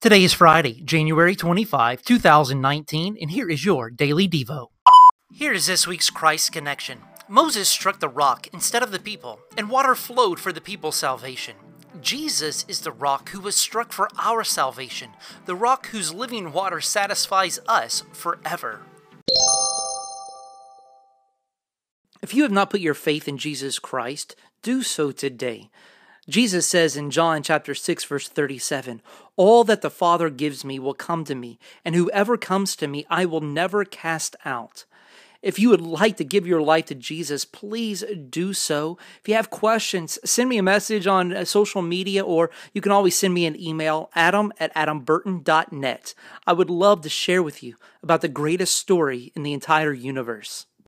Today is Friday, January 25, 2019, and here is your Daily Devo. Here is this week's Christ connection. Moses struck the rock instead of the people, and water flowed for the people's salvation. Jesus is the rock who was struck for our salvation, the rock whose living water satisfies us forever. If you have not put your faith in Jesus Christ, do so today. Jesus says in John chapter 6 verse 37, "All that the Father gives me will come to me, and whoever comes to me I will never cast out." If you would like to give your life to Jesus, please do so. If you have questions, send me a message on uh, social media or you can always send me an email, adam at adamburton.net. I would love to share with you about the greatest story in the entire universe.